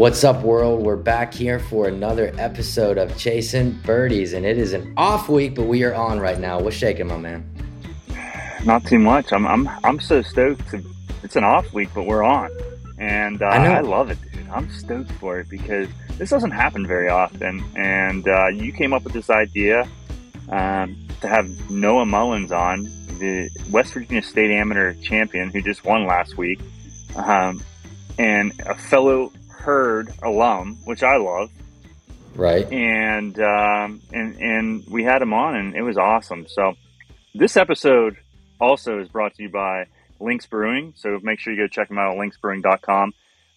What's up, world? We're back here for another episode of Chasing Birdies, and it is an off week, but we are on right now. What's shaking, my man? Not too much. I'm I'm I'm so stoked. To, it's an off week, but we're on, and uh, I, I, love it, dude. I'm stoked for it because this doesn't happen very often. And uh, you came up with this idea um, to have Noah Mullins on, the West Virginia State Amateur champion who just won last week, um, and a fellow Herd alum, which I love. Right. And um, and and we had him on, and it was awesome. So this episode also is brought to you by Links Brewing. So make sure you go check them out at linksbrewing.com.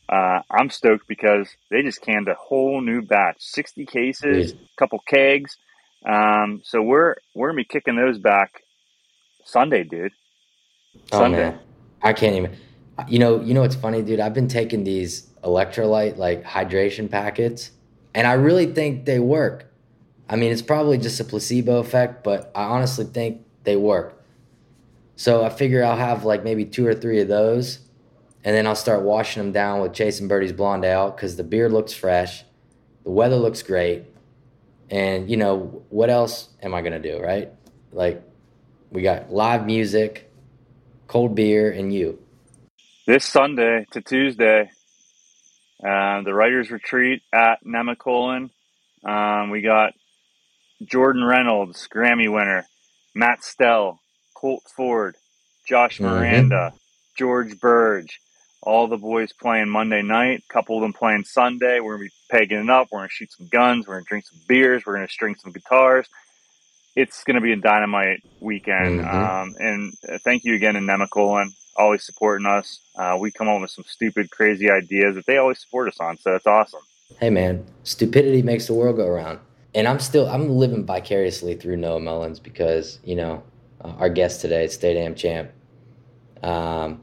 Uh, I'm stoked because they just canned a whole new batch, 60 cases, a couple kegs. Um, so we're we're gonna be kicking those back Sunday, dude. Oh, Sunday. Man. I can't even. You know, you know what's funny, dude? I've been taking these electrolyte like hydration packets, and I really think they work. I mean, it's probably just a placebo effect, but I honestly think they work. So I figure I'll have like maybe two or three of those, and then I'll start washing them down with Chasing Birdie's Blonde Ale because the beer looks fresh, the weather looks great, and you know what else am I gonna do, right? Like we got live music, cold beer, and you. This Sunday to Tuesday, uh, the writers retreat at Nemacolin. Um, we got Jordan Reynolds, Grammy winner, Matt Stell, Colt Ford, Josh. Miranda, mm-hmm. George Birge, all the boys playing Monday night. A couple of them playing Sunday. We're gonna be pegging it up. We're gonna shoot some guns. We're gonna drink some beers. We're gonna string some guitars. It's gonna be a dynamite weekend. Mm-hmm. Um, and uh, thank you again, in Nemacolin always supporting us. Uh, we come up with some stupid, crazy ideas that they always support us on. So that's awesome. Hey, man, stupidity makes the world go around. And I'm still I'm living vicariously through Noah Mullins because you know uh, our guest today, State Am champ. Um,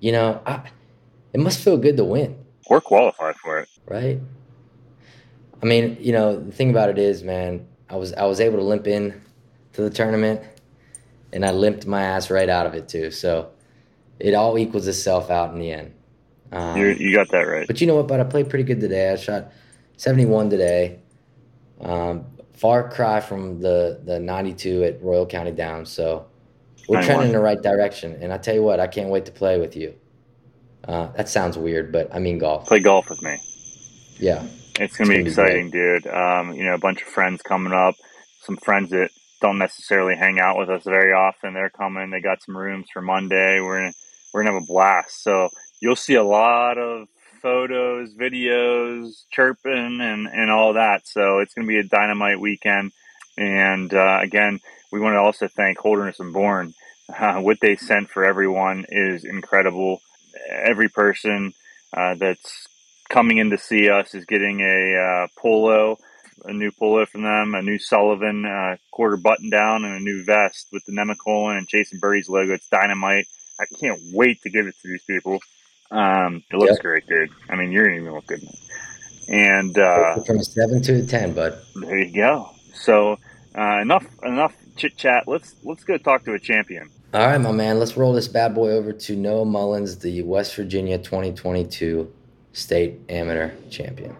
you know, I, it must feel good to win. We're qualified for it, right? I mean, you know, the thing about it is, man, I was I was able to limp in to the tournament and I limped my ass right out of it too. So it all equals itself out in the end. Um, you got that right. But you know what? But I played pretty good today. I shot 71 today. Um, far cry from the the 92 at Royal County Downs. So we're 91. trending in the right direction. And I tell you what, I can't wait to play with you. Uh, that sounds weird, but I mean golf. Play golf with me. Yeah. It's gonna, it's be exciting, be dude. Um, you know, a bunch of friends coming up, some friends that don't necessarily hang out with us very often. They're coming. They got some rooms for Monday. We're gonna we're gonna have a blast. So you'll see a lot of photos, videos, chirping, and and all that. So it's gonna be a dynamite weekend. And uh, again, we want to also thank Holderness and Bourne. Uh, what they sent for everyone is incredible. Every person uh, that's coming in to see us is getting a uh, polo a new polo from them, a new Sullivan uh, quarter button down, and a new vest with the Nemacolin and Chasing Birdie's logo. It's dynamite. I can't wait to give it to these people. Um, it looks yep. great, dude. I mean, you're even look good. And uh, from a seven to a ten, bud. There you go. So uh, enough, enough chit chat. Let's let's go talk to a champion. All right, my man. Let's roll this bad boy over to Noah Mullins, the West Virginia 2022 State Amateur Champion.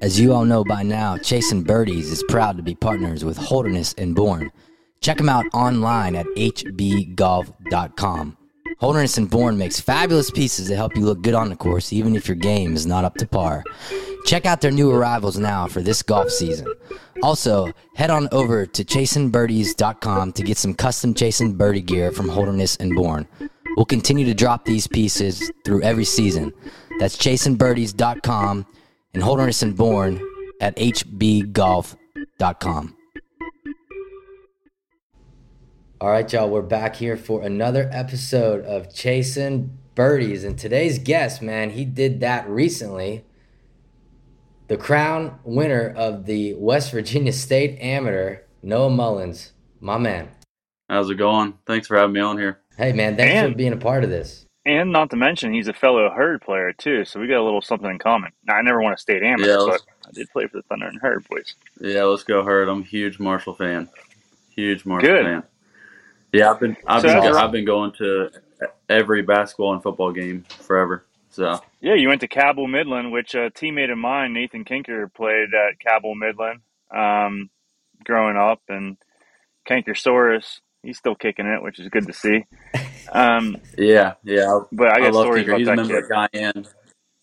As you all know by now, Chasing Birdies is proud to be partners with Holderness and Bourne. Check them out online at hbgolf.com. Holderness and Bourne makes fabulous pieces that help you look good on the course, even if your game is not up to par. Check out their new arrivals now for this golf season. Also, head on over to chasingbirdies.com to get some custom Chasing Birdie gear from Holderness and Bourne. We'll continue to drop these pieces through every season. That's chasingbirdies.com and Holderness and Bourne at hbgolf.com. All right, y'all, we're back here for another episode of Chasing Birdies. And today's guest, man, he did that recently. The crown winner of the West Virginia State Amateur, Noah Mullins, my man. How's it going? Thanks for having me on here. Hey, man, thanks and, for being a part of this. And not to mention, he's a fellow Herd player too, so we got a little something in common. Now, I never want to state amateur, yeah, but I did play for the Thundering Herd boys. Yeah, let's go Herd. I'm a huge Marshall fan. Huge Marshall Good. fan. Yeah, I've been I've so been I've been going to every basketball and football game forever. So yeah, you went to Cabell Midland, which a teammate of mine, Nathan Kinker, played at Cabell Midland um, growing up, and Kankersaurus, he's still kicking it, which is good to see. Um, yeah, yeah. But I got I stories Kinker. about he's that a member kid. Guyan,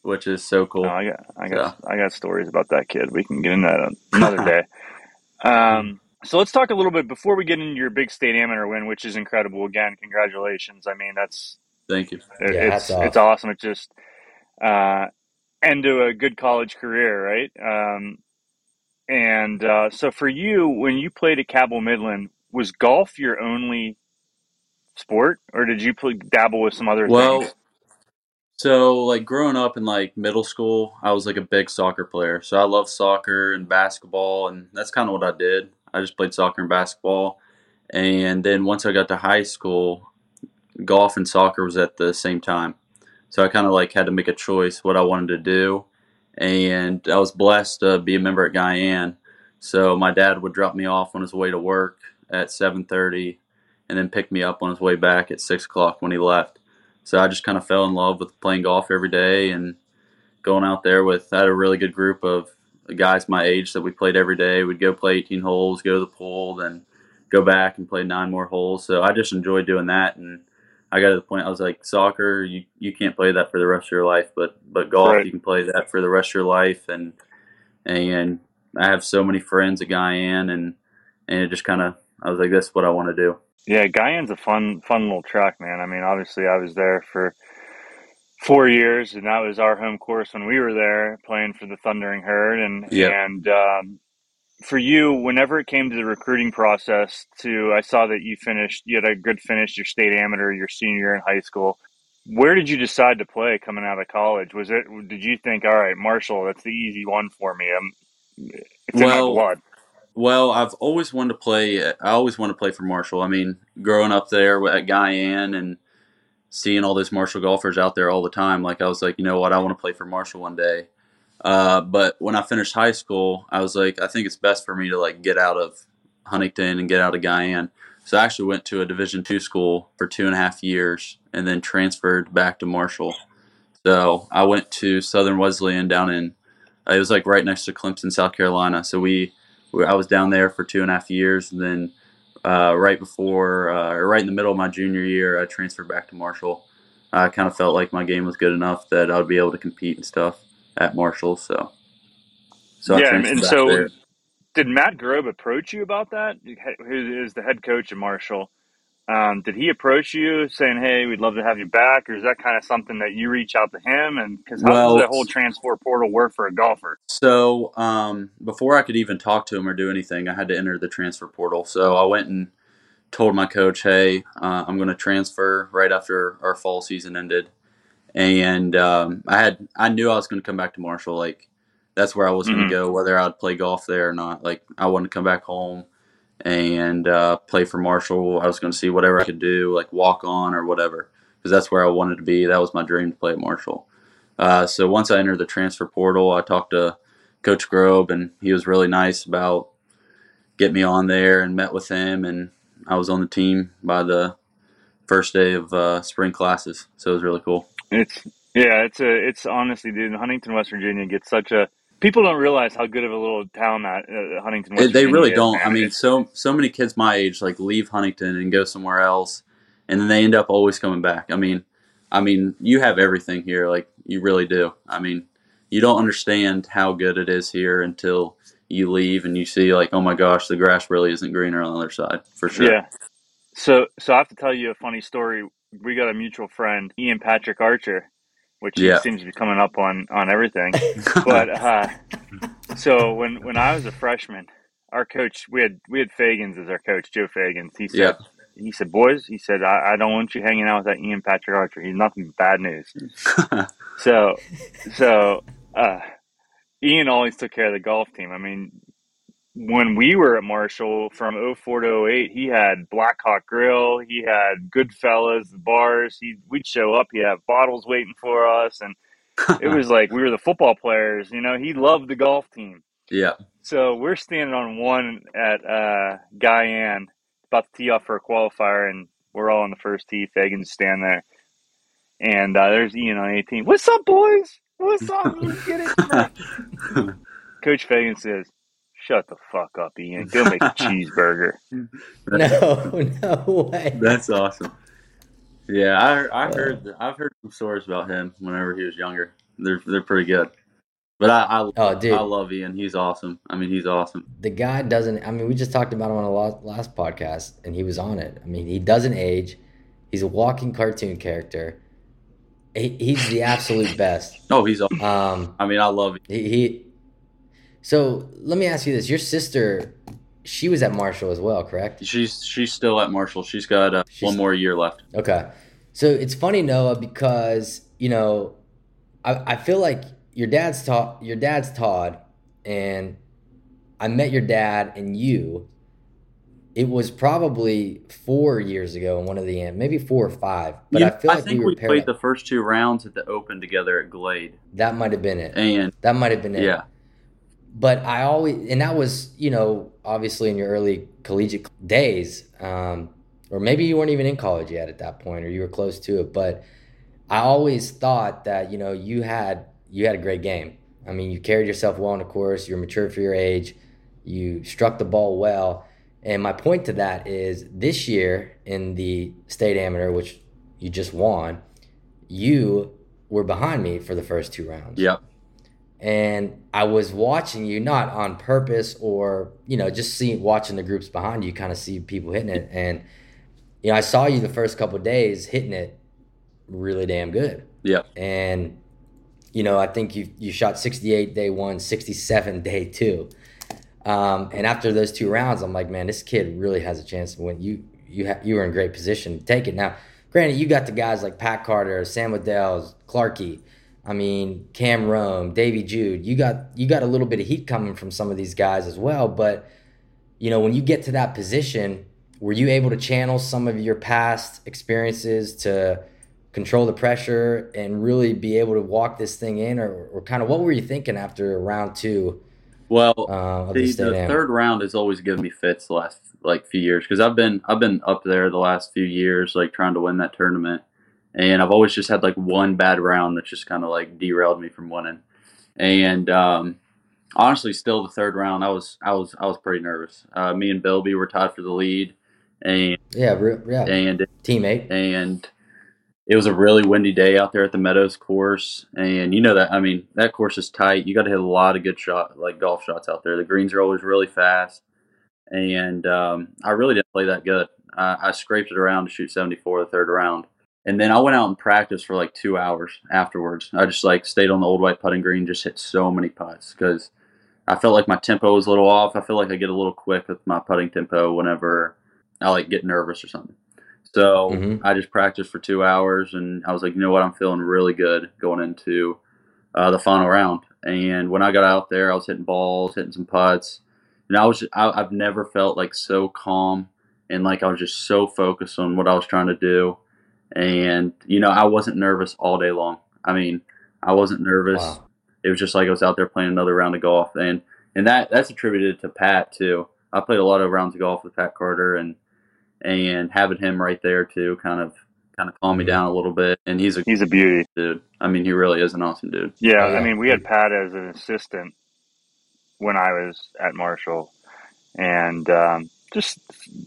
which is so cool. I got, I got, so. I got stories about that kid. We can get into that another day. Um, so let's talk a little bit before we get into your big state amateur win, which is incredible. Again, congratulations. I mean, that's thank you. It, yeah, it's awesome. it's awesome. It's just uh, end to a good college career, right? Um, and uh, so for you, when you played at Cabell Midland, was golf your only sport, or did you play, dabble with some other well, things? So, like growing up in like middle school, I was like a big soccer player. So I love soccer and basketball, and that's kind of what I did. I just played soccer and basketball, and then once I got to high school, golf and soccer was at the same time. So I kind of like had to make a choice what I wanted to do, and I was blessed to be a member at Guyan. So my dad would drop me off on his way to work at 7:30, and then pick me up on his way back at six o'clock when he left. So I just kind of fell in love with playing golf every day and going out there with. I had a really good group of guys my age that we played every day. We'd go play 18 holes, go to the pool, then go back and play nine more holes. So I just enjoyed doing that and I got to the point I was like, soccer, you, you can't play that for the rest of your life, but but golf, right. you can play that for the rest of your life. And and I have so many friends at Guyan, and and it just kind of I was like, that's what I want to do. Yeah, Guyan's a fun fun little track, man. I mean, obviously, I was there for four years, and that was our home course when we were there playing for the Thundering Herd, and yep. and um, for you, whenever it came to the recruiting process, to I saw that you finished, you had a good finish, your state amateur, your senior year in high school. Where did you decide to play coming out of college? Was it? Did you think, all right, Marshall, that's the easy one for me? I'm, it's well, in my blood. Well, I've always wanted to play. I always wanted to play for Marshall. I mean, growing up there at Guyan and seeing all those Marshall golfers out there all the time, like I was like, you know what, I want to play for Marshall one day. Uh, but when I finished high school, I was like, I think it's best for me to like get out of Huntington and get out of Guyan. So I actually went to a Division two school for two and a half years, and then transferred back to Marshall. So I went to Southern Wesleyan down in. It was like right next to Clemson, South Carolina. So we, we I was down there for two and a half years, and then uh, right before, uh, or right in the middle of my junior year, I transferred back to Marshall. I kind of felt like my game was good enough that I would be able to compete and stuff at Marshall. So, so yeah, and so there. did Matt Grobe approach you about that? Who is the head coach at Marshall? Um, did he approach you saying, "Hey, we'd love to have you back," or is that kind of something that you reach out to him? And because how well, does the whole transfer portal work for a golfer? So um, before I could even talk to him or do anything, I had to enter the transfer portal. So I went and told my coach, "Hey, uh, I'm going to transfer right after our fall season ended." and um, I had I knew I was going to come back to Marshall. Like that's where I was mm-hmm. going to go, whether I'd play golf there or not. Like I wanted to come back home and uh, play for Marshall. I was going to see whatever I could do, like walk on or whatever, because that's where I wanted to be. That was my dream to play at Marshall. Uh, so once I entered the transfer portal, I talked to Coach Grobe, and he was really nice about getting me on there and met with him, and I was on the team by the first day of uh, spring classes. So it was really cool. It's yeah, it's a it's honestly, dude. Huntington, West Virginia gets such a people don't realize how good of a little town that uh, Huntington. West they Virginia really is, don't. Man. I mean, so so many kids my age like leave Huntington and go somewhere else, and then they end up always coming back. I mean, I mean, you have everything here. Like you really do. I mean, you don't understand how good it is here until you leave and you see like, oh my gosh, the grass really isn't greener on the other side for sure. Yeah. So so I have to tell you a funny story we got a mutual friend, Ian Patrick Archer, which yeah. seems to be coming up on on everything. but uh, so when when I was a freshman, our coach we had we had Fagans as our coach, Joe Fagans. He said. Yeah. He said, "Boys," he said, I, "I don't want you hanging out with that Ian Patrick Archer. He's nothing but bad news." so, so uh, Ian always took care of the golf team. I mean, when we were at Marshall from 04 to 08, he had Blackhawk Grill, he had Goodfellas, the bars. He we'd show up, he'd have bottles waiting for us, and it was like we were the football players. You know, he loved the golf team. Yeah. So we're standing on one at uh, Guyan, about to tee off for a qualifier, and we're all on the first tee. Fagan's stand there, and uh, there's Ian on 18. What's up, boys? What's up? Get it? Coach Fagan says, "Shut the fuck up, Ian. Go make a cheeseburger." no, no way. That's awesome. Yeah, I I heard I've heard some stories about him whenever he was younger. They're they're pretty good. But I I, Oh, dude. I love Ian. He's awesome. I mean, he's awesome. The guy doesn't. I mean, we just talked about him on a last, last podcast, and he was on it. I mean, he doesn't age. He's a walking cartoon character. He, he's the absolute best. Oh, he's. Awesome. Um, I mean, I love. he, he. So let me ask you this: Your sister, she was at Marshall as well, correct? She's she's still at Marshall. She's got uh, She's- one more year left. Okay. So it's funny, Noah, because you know, I, I feel like your dad's Todd, your dad's Todd, and I met your dad and you. It was probably four years ago in one of the end, maybe four or five, but You- I feel like think we were we played the first two rounds at the Open together at Glade, that might have been it. and That might have been it. yeah, but I always and that was you know obviously in your early collegiate days, um, or maybe you weren't even in college yet at that point, or you were close to it. But I always thought that you know you had you had a great game. I mean, you carried yourself well on the course. You're mature for your age. You struck the ball well. And my point to that is this year in the state amateur, which you just won, you were behind me for the first two rounds yep, and I was watching you not on purpose or you know just seeing watching the groups behind you, kind of see people hitting it, and you know I saw you the first couple days hitting it really damn good, yeah and you know I think you you shot 68 day one, 67 day two, um, and after those two rounds, I'm like, man, this kid really has a chance to win. You you ha- you were in great position to take it. Now, granted, you got the guys like Pat Carter, Sam Waddell, Clarkey. I mean, Cam Rome, Davy Jude, you got you got a little bit of heat coming from some of these guys as well. But you know, when you get to that position, were you able to channel some of your past experiences to control the pressure and really be able to walk this thing in, or, or kind of what were you thinking after round two Well, uh, the the, the third round has always given me fits the last like few years because I've been I've been up there the last few years like trying to win that tournament, and I've always just had like one bad round that just kind of like derailed me from winning. And um, honestly, still the third round, I was I was I was pretty nervous. Uh, me and Bilby were tied for the lead, and Yeah, yeah, and teammate. and it was a really windy day out there at the Meadows course. And you know that I mean that course is tight. You got to hit a lot of good shot like golf shots out there. The greens are always really fast, and um, I really didn't play that good. I, I scraped it around to shoot 74 the third round. And then I went out and practiced for like two hours afterwards. I just like stayed on the old white putting green, just hit so many putts because I felt like my tempo was a little off. I feel like I get a little quick with my putting tempo whenever I like get nervous or something. So Mhm. I just practiced for two hours, and I was like, you know what, I'm feeling really good going into uh, the final round. And when I got out there, I was hitting balls, hitting some putts, and I was I, I've never felt like so calm and like I was just so focused on what I was trying to do. And you know, I wasn't nervous all day long. I mean, I wasn't nervous. Wow. It was just like I was out there playing another round of golf, and and that that's attributed to Pat too. I played a lot of rounds of golf with Pat Carter, and and having him right there too, kind of kind of calm me Mhm. down a little bit. And he's a He's a beauty. dude. I mean, he really is an awesome dude. Yeah. I mean, we had Pat as an assistant when I was at Marshall, and um, just y- y-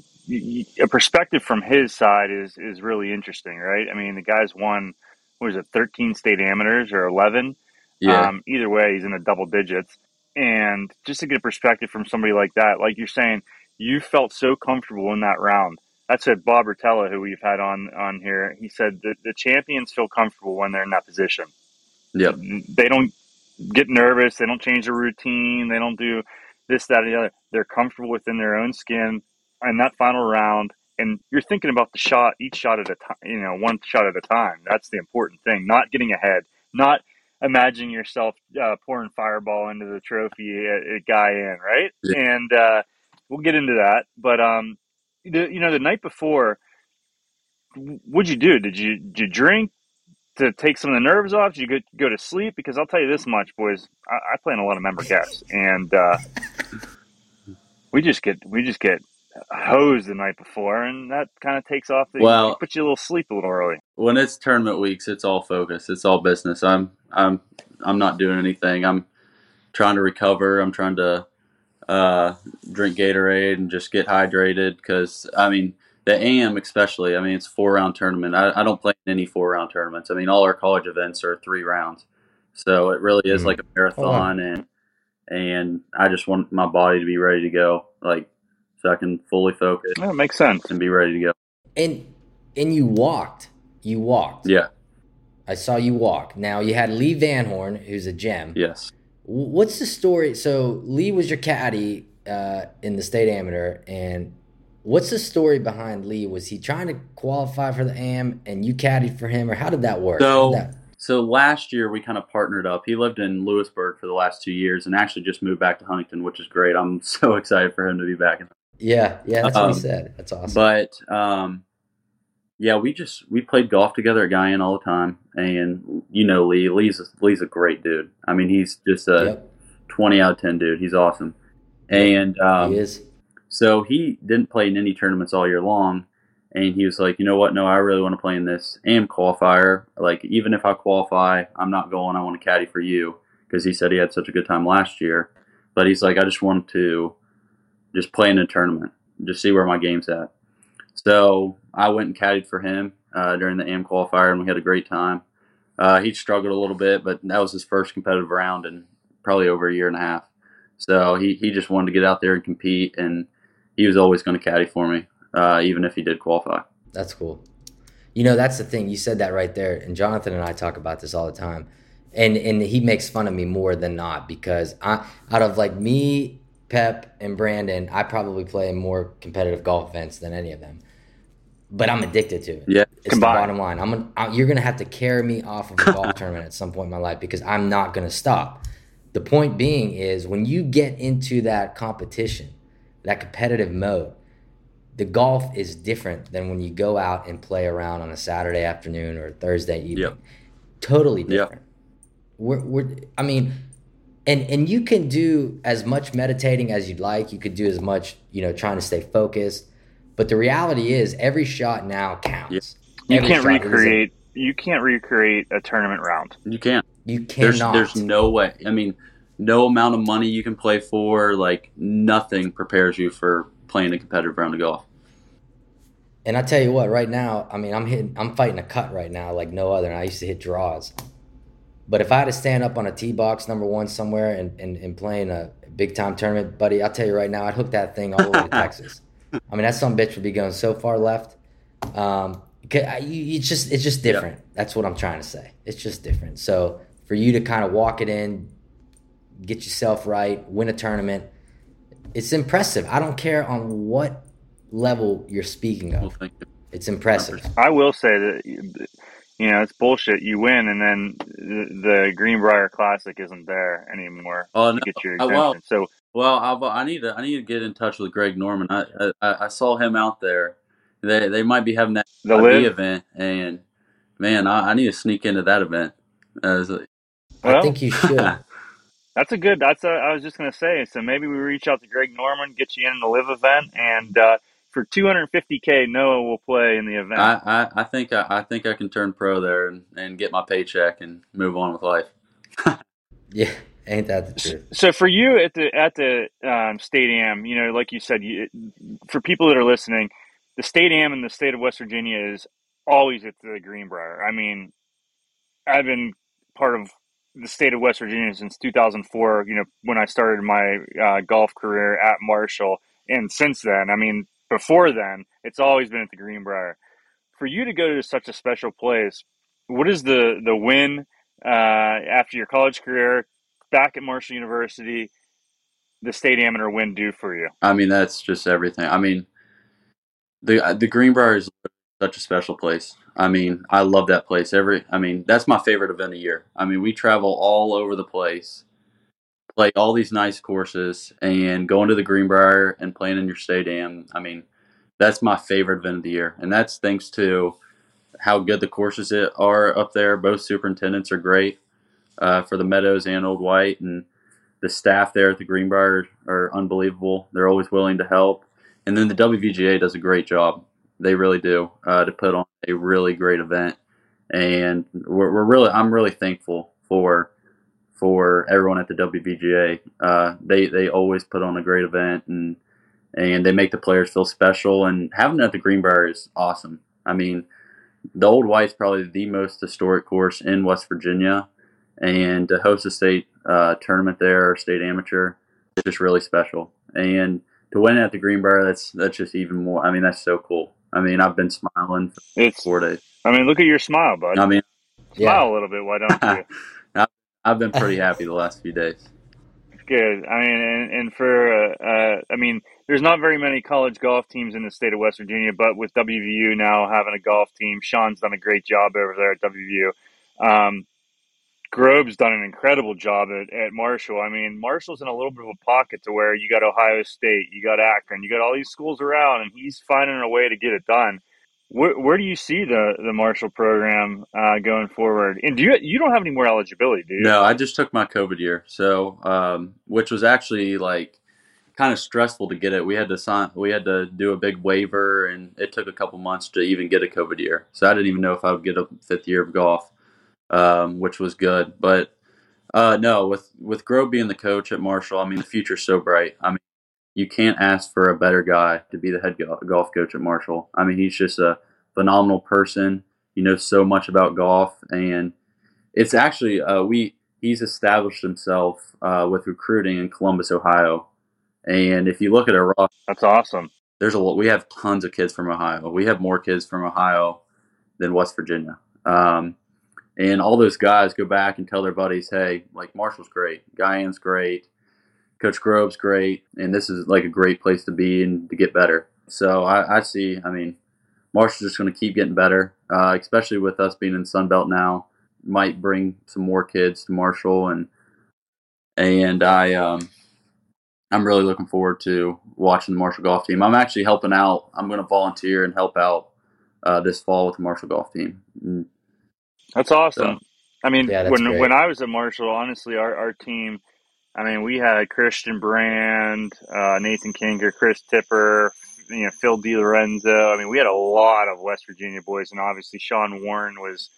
a perspective from his side is is really interesting, right? I mean, the guy's won what was it, thirteen state amateurs or eleven? Yeah, Um, either way, he's in the double digits, and just to get a perspective from somebody like that, like you're saying, you felt so comfortable in that round. That's what Bob Rotella, who we've had on on here, he said that the champions feel comfortable when they're in that position yep, they don't get nervous. They don't change their routine. They don't do this, that, and the other. They're comfortable within their own skin. And that final round, and you're thinking about the shot, each shot at a time, you know, one shot at a time. That's the important thing. Not getting ahead. Not imagining yourself uh, pouring fireball into the trophy a, a guy in, right? Yeah. And uh, we'll get into that. But um, the, you know, the night before, what'd you do? Did you did you drink? to take some of the nerves off? Did you go, go to sleep? Because I'll tell you this much, boys. I, I play in a lot of member guests, and uh, we just get we just get hosed the night before, and that kind of takes off. The, Well- puts you a little sleep a little early. when it's tournament weeks, it's all focus. It's all business. I'm I'm I'm not doing anything. I'm trying to recover. I'm trying to uh, drink Gatorade and just get hydrated because I mean the AM especially. I mean it's four round tournament. I, I don't play in any four round tournaments. I mean all our college events are three rounds, so it really is mm-hmm. like a marathon, oh, and and I just want my body to be ready to go, like so I can fully focus. That makes sense and be ready to go. And and you walked, you walked. Yeah, I saw you walk. Now you had Lee Van Horn, who's a gem. Yes What's the story? So Lee was your caddy uh, in the state amateur, and what's the story behind Lee? Was he trying to qualify for the AM, and you caddied for him, or how did that work? So, that... so last year we kind of partnered up. He lived in Lewisburg for the last two years, and actually just moved back to Huntington, which is great. I'm so excited for him to be back. Yeah, yeah, that's um, what he um, said. That's awesome. But um, yeah, we just we played golf together at Guyan all the time, and you know Lee. Lee's Lee's a great dude. I mean, he's just a yep. twenty out of ten dude. He's awesome, and um, he is. So he didn't play in any tournaments all year long, and he was like, you know what? No, I really want to play in this AM qualifier. Like, even if I qualify, I'm not going. I want to caddy for you because he said he had such a good time last year. But he's like, I just want to just play in a tournament, just see where my game's at. So I went and caddied for him uh, during the AM qualifier, and we had a great time. Uh, he struggled a little bit, but that was his first competitive round in probably over a year and a half. So he, he just wanted to get out there and compete, and he was always going to caddy for me, uh, even if he did qualify. That's cool. You know, that's the thing. You said that right there, and Jonathan and I talk about this all the time. And and he makes fun of me more than not because I out of like me, Pep, and Brandon, I probably play more competitive golf events than any of them but I'm addicted to it. Yeah, it's combined. the bottom line. I'm, gonna, I'm you're gonna have to carry me off of a golf tournament at some point in my life because I'm not gonna stop. The point being is when you get into that competition, that competitive mode, the golf is different than when you go out and play around on a Saturday afternoon or Thursday evening. Yep. Totally different. Yep. We're, we're, I mean, and and you can do as much meditating as you'd like. You could do as much, you know, trying to stay focused but the reality is, every shot now counts. You every can't recreate. A, you can't recreate a tournament round. You can't. You cannot. There's, there's no way. I mean, no amount of money you can play for, like nothing prepares you for playing a competitive round of golf. And I tell you what, right now, I mean, I'm hitting, I'm fighting a cut right now like no other. And I used to hit draws, but if I had to stand up on a tee box number one somewhere and, and, and playing a big time tournament, buddy, I'll tell you right now, I'd hook that thing all the way to Texas. I mean, that some bitch would be going so far left. Um, you it's just it's just different. Yep. That's what I'm trying to say. It's just different. So for you to kind of walk it in, get yourself right, win a tournament, it's impressive. I don't care on what level you're speaking of. Well, it's impressive. I will say that you know it's bullshit. You win, and then the Greenbrier Classic isn't there anymore. Oh no! Get your exemption. Oh, well, so well, i i need to I need to get in touch with Greg Norman. I I, I saw him out there. They they might be having that the event, and man, I, I, need to sneak into that event. As a, well, I think you should. that's a good. That's a, I was just gonna say. So maybe we reach out to Greg Norman, get you in the live event, and uh, for 250k, Noah will play in the event. I I, I think I, I think I can turn pro there and, and get my paycheck and move on with life. yeah. Ain't that the truth? So for you at the at the um, State Am, you know, like you said, you, for people that are listening, the State Am in the state of West Virginia is always at the Greenbrier. I mean, I've been part of the state of West Virginia since 2004. You know, when I started my uh, golf career at Marshall, and since then, I mean, before then, it's always been at the Greenbrier. For you to go to such a special place, what is the the win uh, after your college career? back at Marshall University, the state amateur win do for you? I mean, that's just everything. I mean, the the Greenbrier is such a special place. I mean, I love that place. Every, I mean, that's my favorite event of year. I mean, we travel all over the place, play all these nice courses, and going to the Greenbrier and playing in your State Am. I mean, that's my favorite event of the year, and that's thanks to how good the courses are up there. Both superintendents are great uh, for the Meadows and Old White, and the staff there at the Greenbrier are unbelievable. They're always willing to help, and then the WVGA does a great job. They really do uh, to put on a really great event. and we're, we're really I'm really thankful for for everyone at the WVGA. Uh, they they always put on a great event and and they make the players feel special. And having it at the Greenbrier is awesome. I mean, the Old White's probably the most historic course in West Virginia, and to host a state uh, tournament there, or state amateur, is just really special. And to win at the Greenbrier, that's that's just even more. I mean, that's so cool. I mean, I've been smiling for it's, four days. I mean, look at your smile, bud. I mean, smile yeah. a little bit. Why don't you? I've been pretty happy the last few days. It's Good. I mean, and, and for uh, uh, I mean, there's not very many college golf teams in the state of West Virginia, but with WVU now having a golf team, Sean's done a great job over there at WVU. Um, Grobe's done an incredible job at, at Marshall. I mean, Marshall's in a little bit of a pocket to where you got Ohio State, you got Akron, you got all these schools around, and he's finding a way to get it done. Where, where do you see the, the Marshall program uh, going forward? And do you you don't have any more eligibility, do you? No, I just took my COVID year, so um, which was actually like kind of stressful to get it. We had to sign, we had to do a big waiver, and it took a couple months to even get a COVID year. So I didn't even know if I would get a fifth year of golf um, which was good. But uh, no, with with Grobe being the coach at Marshall, I mean the future's so bright. I mean you can't ask for a better guy to be the head golf coach at Marshall. I mean he's just a phenomenal person. He knows so much about golf, and it's actually uh, we he's established himself uh, with recruiting in Columbus, Ohio. And if you look at our roster, that's awesome. There's a lot. We have tons of kids from Ohio. We have more kids from Ohio than West Virginia. Um, and all those guys go back and tell their buddies, hey, like Marshall's great, Guyan's great, Coach Grobe's great, and this is like a great place to be and to get better. So I, I see, I mean, Marshall's just going to keep getting better, uh, especially with us being in Sunbelt now. Might bring some more kids to Marshall, and and I um, I'm really looking forward to watching the Marshall golf team. I'm actually helping out. I'm going to volunteer and help out uh, this fall with the Marshall golf team. That's awesome. So, I mean, yeah, when great. when I was at Marshall, honestly, our, our team, I mean, we had Christian Brand, uh, Nathan Kinker, Chris Tipper, you know, Phil DiLorenzo. I mean, we had a lot of West Virginia boys, and obviously Sean Warren was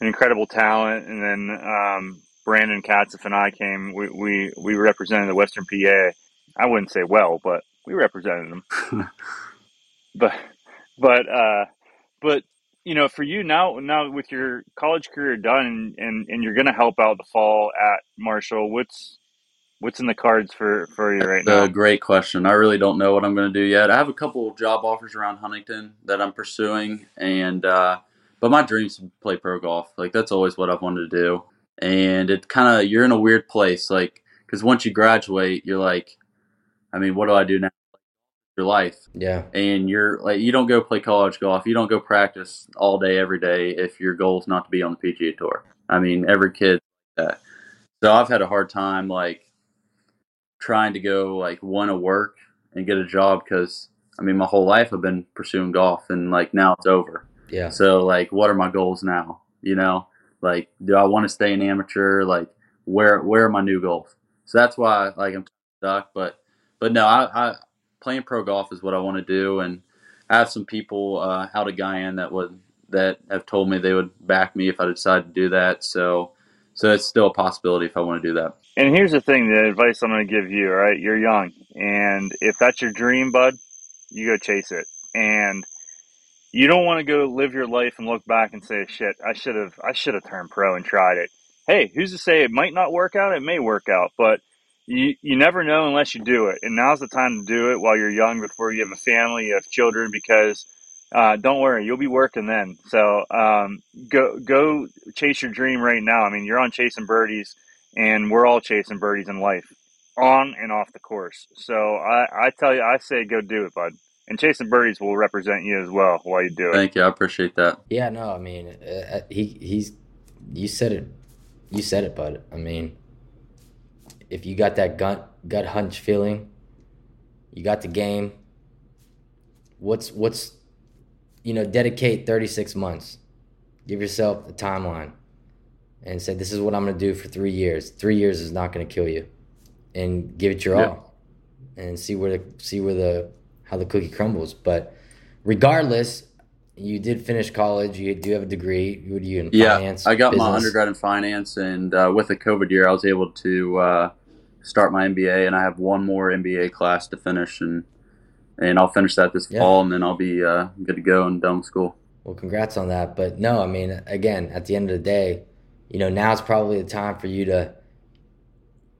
an incredible talent. And then um, Brandon Katzeff and I came. We, we we represented the Western PA. I wouldn't say well, but we represented them. but but uh, but you know, for you now, now with your college career done, and and you're going to help out the fall at Marshall. What's what's in the cards for for you right That's now? A great question. I really don't know what I'm going to do yet. I have a couple of job offers around Huntington that I'm pursuing, and uh, but my dreams to play pro golf. Like that's always what I've wanted to do, and it kind of you're in a weird place, like because once you graduate, you're like, I mean, what do I do now? your life. Yeah. And you're like you don't go play college golf, you don't go practice all day every day if your goal is not to be on the PGA tour. I mean, every kid that. So I've had a hard time like trying to go like want to work and get a job because I mean my whole life I've been pursuing golf and like now it's over. Yeah. So like what are my goals now? You know? Like do I want to stay an amateur? Like where where are my new goals? So that's why like I'm stuck. But but no, I, I playing pro golf is what I want to do, and I have some people uh, out of Guyan that would that have told me they would back me if I decide to do that. So, so it's still a possibility if I want to do that. And here's the thing: the advice I'm going to give you. All right, you're young, and if that's your dream, bud, you go chase it. And you don't want to go live your life and look back and say, "Shit, I should have, I should have turned pro and tried it." Hey, who's to say it might not work out? It may work out, but you you never know unless you do it, and now's the time to do it while you're young, before you have a family, you have children, because uh, don't worry, you'll be working then. So um, go go chase your dream right now. I mean, you're on chasing birdies, and we're all chasing birdies in life, on and off the course. So I, I tell you, I say go do it, bud. And chasing birdies will represent you as well while you do it. Thank you, I appreciate that. Yeah, no, I mean, uh, he he's you said it, you said it, bud. I mean if you got that gut gut hunch feeling, you got the game. What's what's you know, dedicate 36 months. Give yourself a timeline and say this is what I'm going to do for 3 years. 3 years is not going to kill you. And give it your yeah. all. And see where the see where the how the cookie crumbles, but regardless, you did finish college. You do have a degree. What you in yeah, finance? I got business? my undergrad in finance, and uh, with the COVID year, I was able to uh, start my MBA, and I have one more MBA class to finish, and and I'll finish that this Yeah. fall, and then I'll be uh, good to go and done with school. Well, congrats on that. But no, I mean, again, at the end of the day, you know, now's probably the time for you to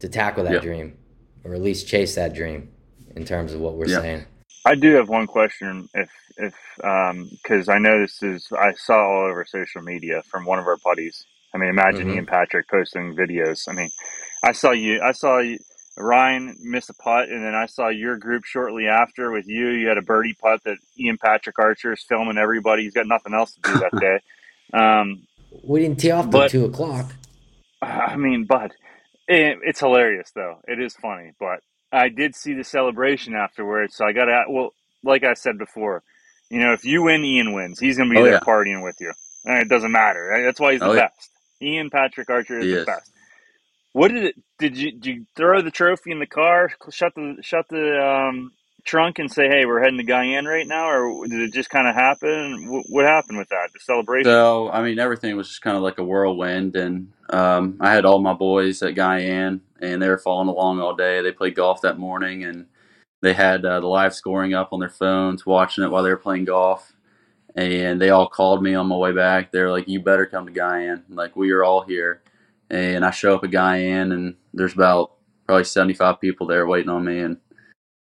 to tackle that Yeah. dream, or at least chase that dream, in terms of what we're Yeah. saying. I do have one question. If if because I know this is I saw all over social media from one of our buddies. I mean, imagine Mhm. Ian Patrick posting videos. I mean, I saw you. I saw you, Ryan miss a putt, and then I saw your group shortly after with you. You had a birdie putt that Ian Patrick Archer is filming everybody. He's got nothing else to do that day. Um, We didn't tee off till two o'clock. I mean, but it, it's hilarious though. It is funny, but I did see the celebration afterwards. So I got to well, like I said before, you know, if you win, Ian wins. He's going to be Oh, there yeah. partying with you. And it doesn't matter. That's why he's the Oh, yeah. best. Ian Patrick Archer is He the is. best. What did it? Did you did you throw the trophy in the car? Shut the shut the um, trunk and say, "Hey, we're heading to Guyan right now," or did it just kind of happen? What, what happened with that? The celebration. So, I mean, everything was just kind of like a whirlwind, and um, I had all my boys at Guyan, and they were following along all day. They played golf that morning, and they had uh, the live scoring up on their phones, watching it while they were playing golf. And they all called me on my way back. They're like, "You better come to Guyan." Like we are all here, and I show up at Guyan, and there's about probably 75 people there waiting on me, and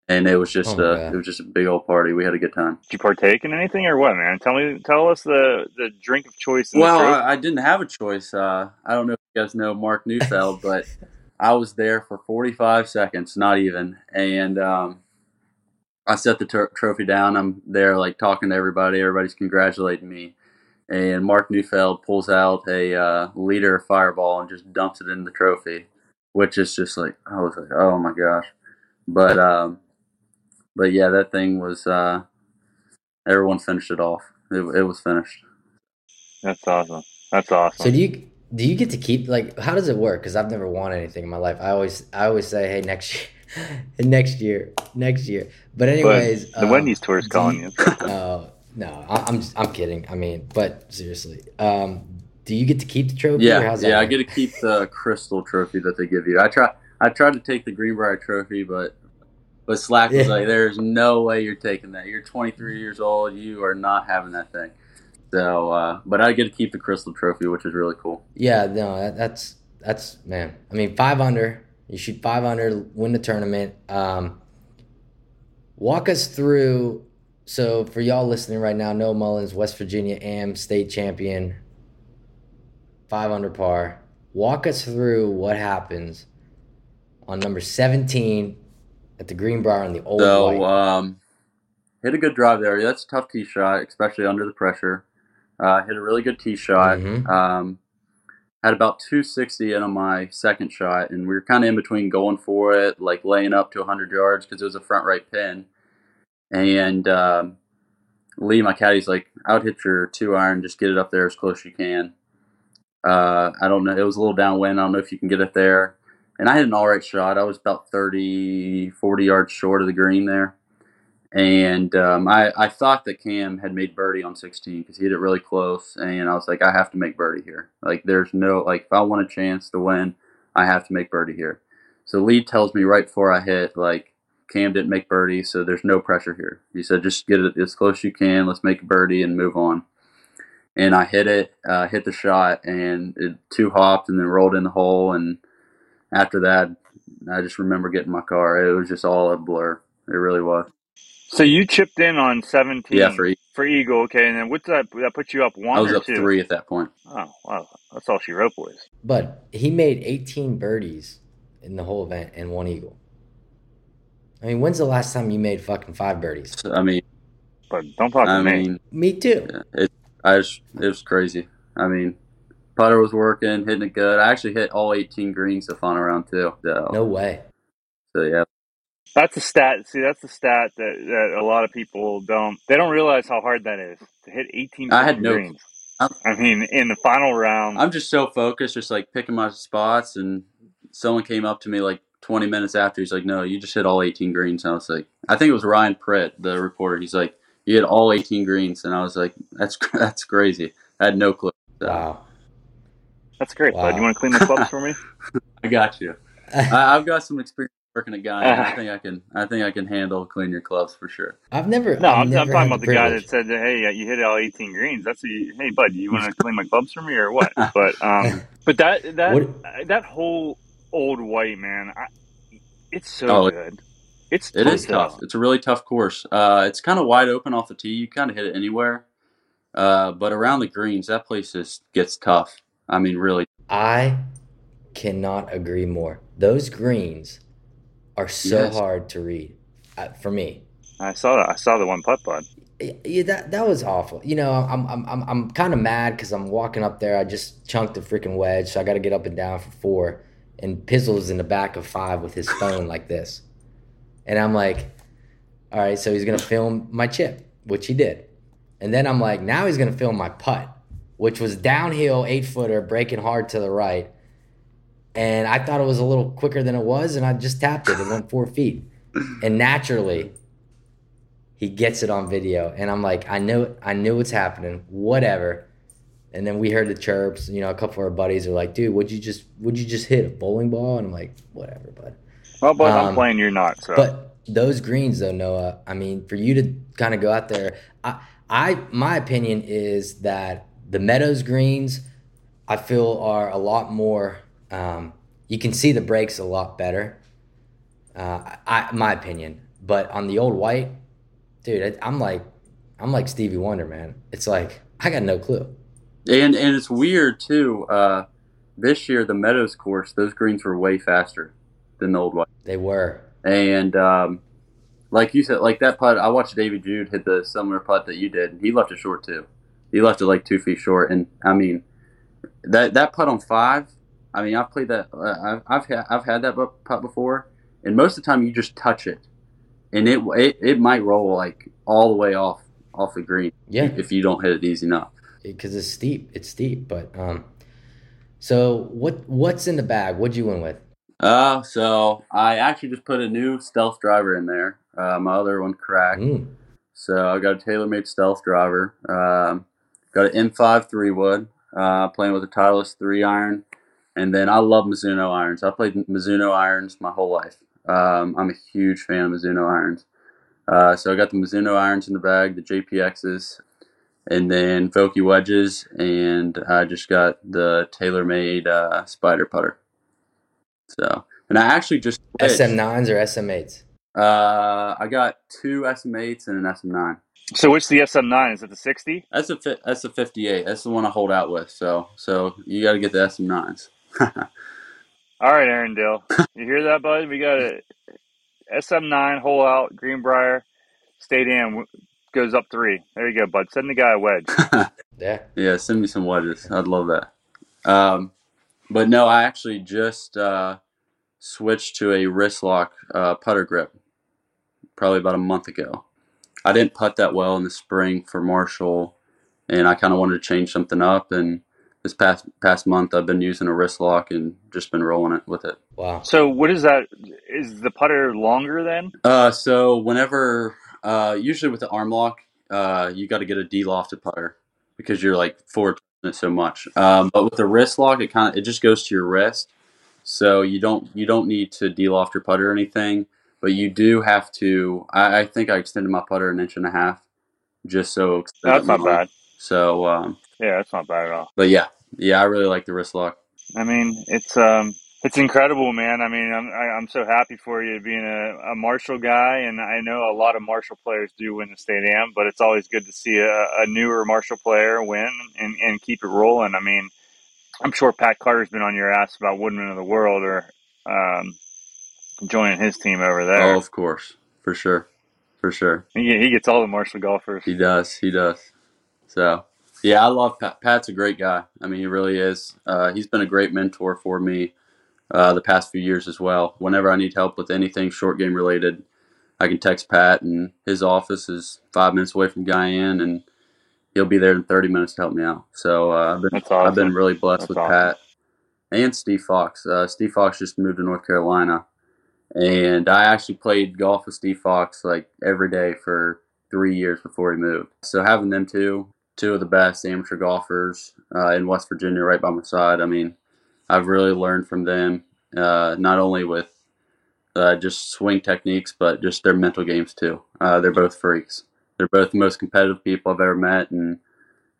and it was just Oh my a God. it was just a big old party. We had a good time. Did you partake in anything or what, man? Tell me, tell us the the drink of choice. In Well, the. I, I didn't have a choice. Uh, I don't know if you guys know Mark Neufeld, but I was there for 45 seconds, not even. And um, I set the tr- trophy down. I'm there, like talking to everybody. Everybody's congratulating me. And Mark Neufeld pulls out a uh, liter of Fireball and just dumps it in the trophy, which is just like I was like, oh my gosh. But um, but yeah, that thing was. Uh, everyone finished it off. It, it was finished. That's awesome. That's awesome. So do you do you get to keep like how does it work? Because I've never won anything in my life. I always I always say, hey, next year, next year, next year. But anyways, the um, Wendy's tour is calling you- you. Oh no, I, I'm I'm kidding. I mean, but seriously, um, do you get to keep the trophy? or Yeah, how's that yeah, I get to keep the crystal trophy that they give you. I try, I tried to take the Greenbrier trophy, but but Slack was Yeah. like, "There's no way you're taking that. You're 23 years old. You are not having that thing." So, uh, but I get to keep the crystal trophy, which is really cool. Yeah, no, that, that's that's man. I mean, five under. You shoot five under, win the tournament. Um, walk us through. So for y'all listening right now, Noah Mullins, West Virginia AM state champion, five under par. Walk us through what happens on number seventeen at the Greenbrier on the old So, white. um, hit a good drive there. That's a tough tee shot, especially under the pressure. Uh, hit a really good tee shot. Mhm. Um, had about 260 in on my second shot, and we were kind of in between going for it, like laying up to 100 yards because it was a front right pin. And um, Lee, my caddy's like, I would hit your two iron, just get it up there as close as you can. Uh, I don't know. It was a little downwind. I don't know if you can get it there. And I had an all right shot. I was about 30, 40 yards short of the green there. And um, I, I thought that Cam had made birdie on 16 because he hit it really close. And I was like, I have to make birdie here. Like, there's no, like, if I want a chance to win, I have to make birdie here. So Lee tells me right before I hit, like, Cam didn't make birdie, so there's no pressure here. He said, just get it as close as you can. Let's make a birdie and move on. And I hit it, uh, hit the shot, and it two hopped and then rolled in the hole. And after that, I just remember getting my car. It was just all a blur. It really was. So you chipped in on seventeen. Yeah, for for Eagle. Okay, and then what's that? That put you up one I was or up two? three at that point. Oh wow, that's all she wrote, boys. But he made 18 birdies in the whole event and one eagle. I mean, when's the last time you made fucking five birdies? I mean, But don't talk to I me. mean, Me too. it. I just it was crazy. I mean, putter was working, hitting it good. I actually hit all 18 greens the final round too. So, No way. so yeah, That's a stat. See, that's a stat that, that a lot of people don't. They don't realize how hard that is to hit 18 I had no- greens. I'm- I mean, in the final round, I'm just so focused, just like picking my spots. And someone came up to me like 20 minutes after. He's like, "No, you just hit all 18 greens." And I was like, I think it was Ryan Pritt, the reporter. He's like, You hit all 18 greens, and I was like, "That's that's crazy." I had no clue. So. Wow, that's great, wow. bud. You want to clean the clubs for me? I got you. I, have got some experience working a guy. Uh, I think I can. I think I can handle clean your clubs for sure. I've never. No, I've I'm, never I'm talking about the, the guy that said, "Hey, you hit all 18 greens." That's a, hey, bud, you want to clean my clubs for me or what? But um, but that that what? that whole old white man, I, it's so oh, good. It's it is tough. It's a really tough course. Uh, it's kind of wide open off the tee. You kind of hit it anywhere. Uh, but around the greens, that place just gets tough. I mean, really. I cannot agree more. Those greens are so yes. hard to read uh, for me. I saw that. I saw the one putt putt. Yeah, that that was awful. You know, I'm I'm I'm I'm kind of mad because I'm walking up there. I just chunked a freaking wedge, so I got to get up and down for four. And Pizzle's in the back of five with his phone like this, and I'm like, all right, so he's gonna film my chip, which he did, and then I'm like, now he's gonna film my putt, which was downhill eight footer, breaking hard to the right, and I thought it was a little quicker than it was, and I just tapped it. It went four feet, and naturally, he gets it on video, and I'm like, I know I knew what's happening. Whatever. And then we heard the chirps. You know, a couple of our buddies are like, "Dude, would you just, would you just hit a bowling ball?" And I'm like, "Whatever, bud." Well, but um, I'm playing. You're not. So. But those greens, though, Noah. I mean, for you to kind of go out there, I, I, my opinion is that the Meadows greens, I feel, are a lot more um, you can see the breaks a lot better. Uh, I, my opinion, but on the old white, dude, I, I'm like, I'm like Stevie Wonder, man. It's like I got no clue. And and it's weird too. Uh, this year, the Meadows course, those greens were way faster than the old one. They were. And um, like you said, like that putt, I watched David Jude hit the similar putt that you did. He left it short too. He left it like two feet short, and I mean, that that putt on five I mean, I've played that. Uh, I've I've had, I've had that putt before, and most of the time you just touch it, and it it, it might roll like all the way off off the green. Yeah. If you don't hit it easy enough. Because it's steep. It's steep. But um, so what what's in the bag? What'd you win with? Uh, so I actually just put a new stealth driver in there. Uh, my other one cracked. Mm. So I got a TaylorMade stealth driver. Um, got an M5 three wood. Uh, playing with a Titleist three iron. And then I love Mizuno irons. I played Mizuno irons my whole life. Um, I'm a huge fan of Mizuno irons. Uh, so I got the Mizuno irons in the bag, the JPXs, and then Vokey wedges, and I just got the TaylorMade uh, spider putter. So, and I actually just SM9s or SM8s. Uh, I got two SM8s and an SM9. So which the SM9 is it the 60? That's a that's the 58. That's the one I hold out with. So so you got to get the SM9s. All right, Aaron Dill. You hear that, bud? We got a SM9 hole out, Greenbrier, State Am goes up three. There you go, bud. Send the guy a wedge. yeah. Yeah, send me some wedges. I'd love that. Um, but no, I actually just uh, switched to a wrist lock uh, putter grip probably about a month ago. I didn't putt that well in the spring for Marshall, and I kind of wanted to change something up and – this past past month I've been using a wrist lock and just been rolling it with it. Wow. So what is that? Is the putter longer then? Uh, so whenever uh, usually with the arm lock, uh, you got to get a de-lofted putter because you're like forward it so much. Um, but with the wrist lock, it kind of it just goes to your wrist, so you don't you don't need to de-loft your putter or anything. But you do have to. I, I think I extended my putter an inch and a half, just so that's not bad. So um, yeah, that's not bad at all. But yeah, yeah, I really like the wrist lock. I mean, it's um, it's incredible, man. I mean, I'm I, am i am so happy for you being a, a, Marshall guy, and I know a lot of Marshall players do win the state stadium, but it's always good to see a, a newer Marshall player win and, and keep it rolling. I mean, I'm sure Pat Carter's been on your ass about Woodman of the World or um, joining his team over there. Oh, of course, for sure, for sure. He, he gets all the Marshall golfers. He does. He does. So yeah, I love Pat. Pat's a great guy. I mean, he really is. Uh, he's been a great mentor for me uh, the past few years as well. Whenever I need help with anything short game related, I can text Pat, and his office is five minutes away from Guyan, and he'll be there in 30 minutes to help me out. So uh, I've been awesome. I've been really blessed That's with awesome. Pat and Steve Fox. Uh, Steve Fox just moved to North Carolina, and I actually played golf with Steve Fox like every day for three years before he moved. So having them two, two of the best amateur golfers uh, in West Virginia, right by my side. I mean, I've really learned from them, uh, not only with uh, just swing techniques, but just their mental games too. Uh, they're both freaks. They're both the most competitive people I've ever met, and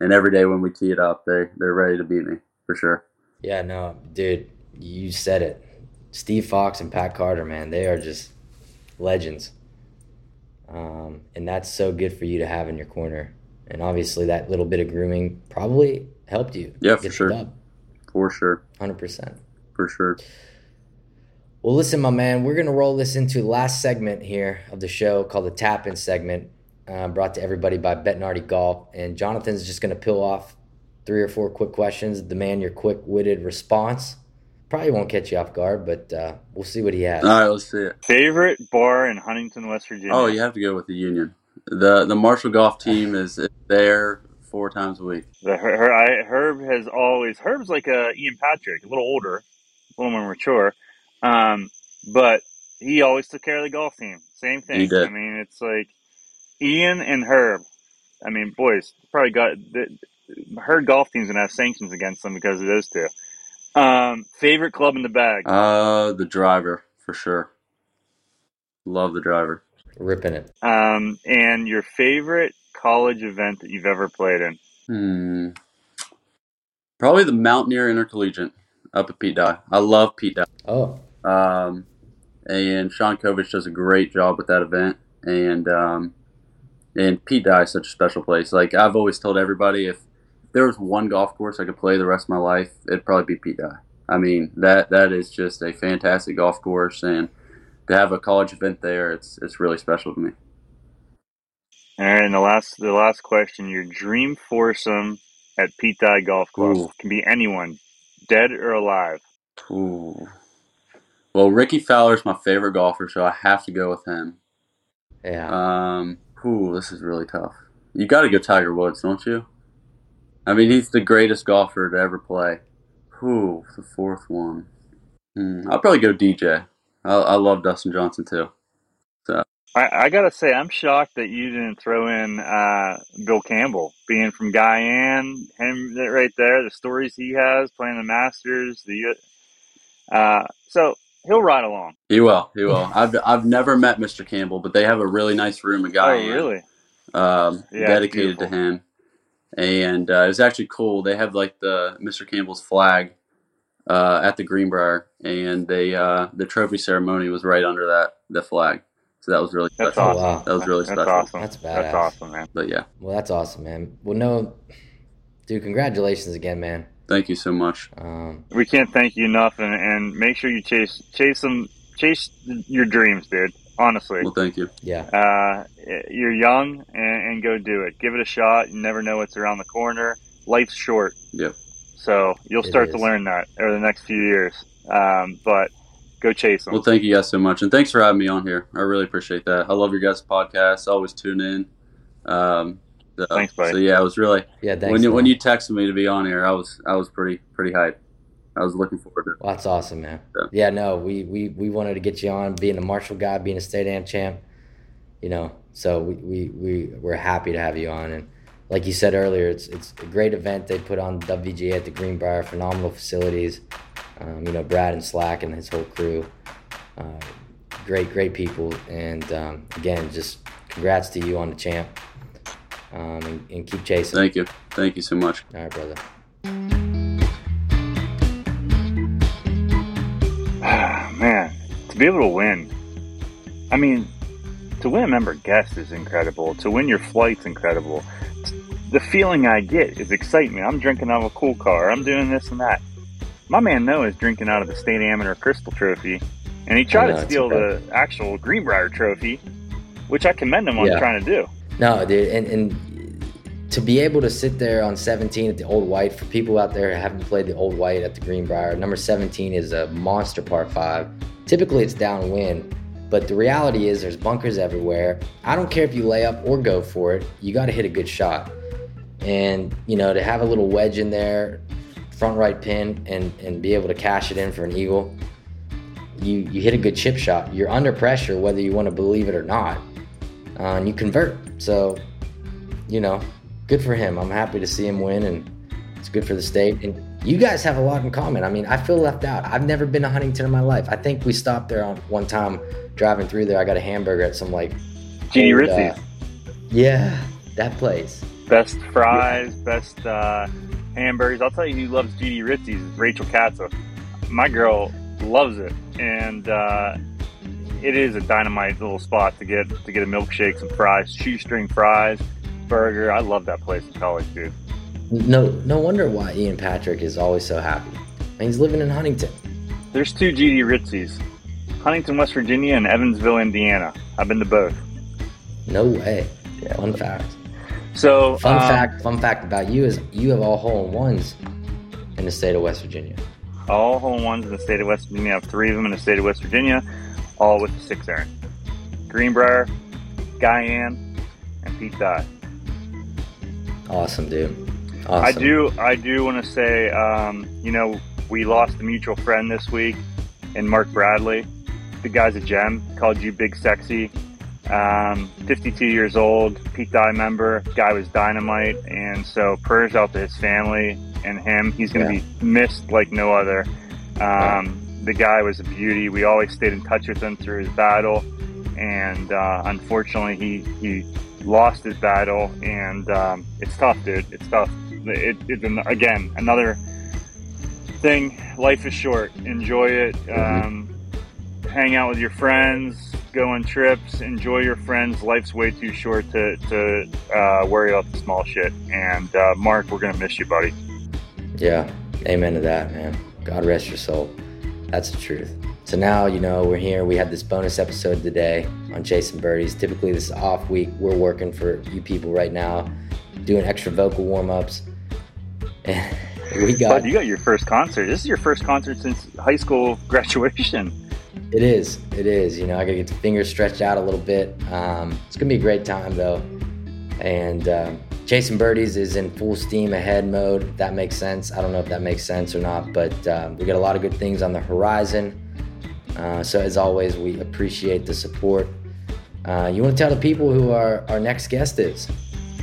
and every day when we tee it up, they they're ready to beat me for sure. Yeah, no, dude, you said it. Steve Fox and Pat Carter, man, they are just legends. Um, and that's so good for you to have in your corner. And obviously, that little bit of grooming probably helped you. Yeah, for sure. For sure. 100%. For sure. Well, listen, my man, we're going to roll this into the last segment here of the show called the Tap In segment, uh, brought to everybody by Bettinardi Golf. And Jonathan's just going to peel off three or four quick questions, demand your quick witted response. Probably won't catch you off guard, but uh, we'll see what he has. All right, let's see it. Favorite bar in Huntington, West Virginia? Oh, you have to go with the Union. the The Marshall Golf Team is there four times a week. The her, I, Herb has always Herb's like a Ian Patrick, a little older, a little more mature, um, but he always took care of the golf team. Same thing. I mean, it's like Ian and Herb. I mean, boys, probably got the, her golf team's gonna have sanctions against them because of those two. Um, favorite club in the bag? Uh, the driver for sure. Love the driver. Ripping it. Um, and your favorite college event that you've ever played in? Hmm. Probably the Mountaineer Intercollegiate up at Pete Dye. I love Pete Dye. Oh. Um, and Sean Covich does a great job with that event. And um, and Pete Dye is such a special place. Like I've always told everybody, if there was one golf course I could play the rest of my life, it'd probably be Pete Dye. I mean that that is just a fantastic golf course, and to have a college event there, it's it's really special to me. All right, and the last the last question: Your dream foursome at Pete Dye Golf Club Ooh. can be anyone, dead or alive. Ooh. Well, Rickie Fowler's my favorite golfer, so I have to go with him. Yeah. Um, ooh, this is really tough. You got to go Tiger Woods, don't you? I mean, he's the greatest golfer to ever play. Ooh, the fourth one. Hmm, I'll probably go DJ. I, I love Dustin Johnson too. I, I gotta say, I'm shocked that you didn't throw in uh, Bill Campbell, being from Guyan, him right there, the stories he has playing the Masters, the uh, so he'll ride along. He will. He will. I've I've never met Mr. Campbell, but they have a really nice room, in guy oh, really? um, Yeah, dedicated to him. And uh, was actually cool. They have like the Mr. Campbell's flag uh, at the Greenbrier, and they uh, the trophy ceremony was right under that the flag. So that was really That's special. Awesome. wow. That was really That's special. awesome. That's That's awesome, man. But yeah, Well, that's awesome, man. Well, no, dude, congratulations again, man. thank you so much. Um, We can't thank you enough, and, and make sure you chase chase them, chase your dreams, dude. Honestly, Well, thank you. yeah, uh, you're young, and, and go do it. Give it a shot. You never know what's around the corner. Life's short. Yep. So you'll start to learn that over the next few years. Um, but go chase them. Well, thank you guys so much, and thanks for having me on here. I really appreciate that. I love your guys' podcast. I always tune in. Um, so, Thanks, buddy. So yeah, it was really yeah. Thanks. when you when you texted me to be on here, I was I was pretty pretty hyped. I was looking forward to it. Well, that's awesome, man. Yeah. Yeah, no, we, we, we wanted to get you on, being a Marshall guy, being a state am champ, you know. So we, we, we we're happy to have you on, and like you said earlier, it's it's a great event they put on WGA at the Greenbrier, phenomenal facilities. Um, you know, Brad and Slack and his whole crew, uh, great great people, and um, again, just congrats to you on the champ, um, and, and keep chasing. Thank you, thank you so much. All right, brother. Man, to be able to win, I mean, to win a member guest is incredible. To win your flight's incredible. The feeling I get is excitement. I'm drinking out of a cool car. I'm doing this and that. My man Noah is drinking out of the State Amateur Crystal Trophy, and he oh, tried know, to steal the actual Greenbrier Trophy, which I commend him on Yeah. trying to do. No, dude, and, and to be able to sit there on 17 at the Old White, for people out there who haven't played the Old White at the Greenbrier, number 17 is a monster par five. Typically, it's downwind, but the reality is there's bunkers everywhere. I don't care if you lay up or go for it, you got to hit a good shot. And, you know, to have a little wedge in there, front right pin, and, and be able to cash it in for an eagle, you, you hit a good chip shot. You're under pressure, whether you want to believe it or not uh, and you convert. So, you know, good for him. I'm happy to see him win, and it's good for the state. And you guys have a lot in common. I mean, I feel left out. I've never been to Huntington in my life. I think we stopped there on one time driving through there. I got a hamburger at some like GD Ritzy's. Uh, yeah, that place. Best fries, best uh, hamburgers. I'll tell you who loves GD Ritzy's is Rachel Katza. My girl loves it, and uh, it is a dynamite little spot to get to get a milkshake, some fries, shoestring fries, burger. I love that place in college, dude. No, no wonder why Ian Patrick is always so happy. And he's living in Huntington. There's two GD Ritzy's, Huntington, West Virginia, and Evansville, Indiana. I've been to both. No way. Yeah, fun fact. So, fun um, fact, fun fact about you is you have all hole in ones in the state of West Virginia. All hole in ones in the state of West Virginia. I have three of them in the state of West Virginia, all with the six iron. Greenbrier, Guyan, and Pete Dye. Awesome, dude. Awesome. I do. I do want to say, um, you know, we lost a mutual friend this week in Mark Bradley. The guy's a gem. Called you Big Sexy. Um, 52 years old, Pete Dye member. Guy was dynamite, and so prayers out to his family and him. He's going to yeah. be missed like no other. Um, the guy was a beauty. We always stayed in touch with him through his battle, and uh, unfortunately, he he lost his battle, and um, it's tough, dude. It's tough. It, it, again another thing. Life is short. Enjoy it. Mm-hmm. Um, hang out with your friends go on trips, enjoy your friends. Life's way too short to, to uh, worry about the small shit. And uh, Mark, we're gonna miss you, buddy. Yeah, amen to that, man. God rest your soul. That's the truth. So now, you know, we're here. We had this bonus episode today on Chasing Birdies. Typically, this is off week. We're working for you people right now, doing extra vocal warm ups. And we got. Bud, you got your first concert. This is your first concert since high school graduation. It is. It is. You know, I gotta get the fingers stretched out a little bit. Um, it's gonna be a great time though. And um, chasing birdies is in full steam ahead mode. If that makes sense. I don't know if that makes sense or not, but um, we got a lot of good things on the horizon. Uh, so as always, we appreciate the support. Uh, you want to tell the people who our, our next guest is?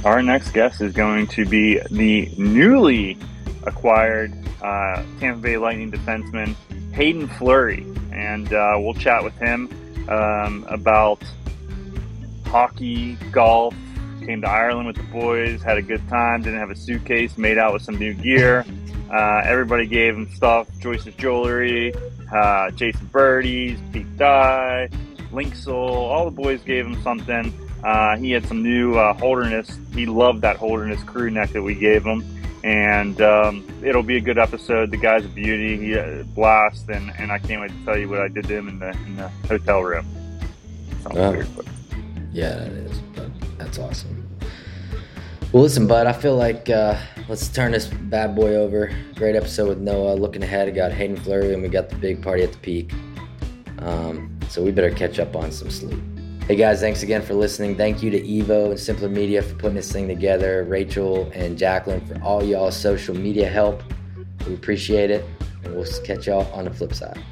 Our next guest is going to be the newly acquired uh, Tampa Bay Lightning defenseman Haydn Fleury and uh, we'll chat with him um, about hockey, golf. Came to Ireland with the boys, had a good time. Didn't have a suitcase, made out with some new gear. Uh, everybody gave him stuff: Joyce's jewelry, uh, Chasing Birdies, Pete Dye, Linksoul. All the boys gave him something. Uh, he had some new uh, Holderness. He loved that Holderness crew neck that we gave him and um, it'll be a good episode. The guy's a beauty, he a uh, blast, and, and I can't wait to tell you what I did to him in the in the hotel room. Oh. Weird, yeah, that is. But that's awesome. Well, listen, bud. I feel like uh, let's turn this bad boy over. Great episode with Noah. Looking ahead, I got Haydn Fleury, and we got the big party at the peak. Um, so we better catch up on some sleep. Hey guys, thanks again for listening. Thank you to Evo and Simpler Media for putting this thing together, Rachel and Jacqueline for all y'all social media help. We appreciate it, and we'll catch y'all on the flip side.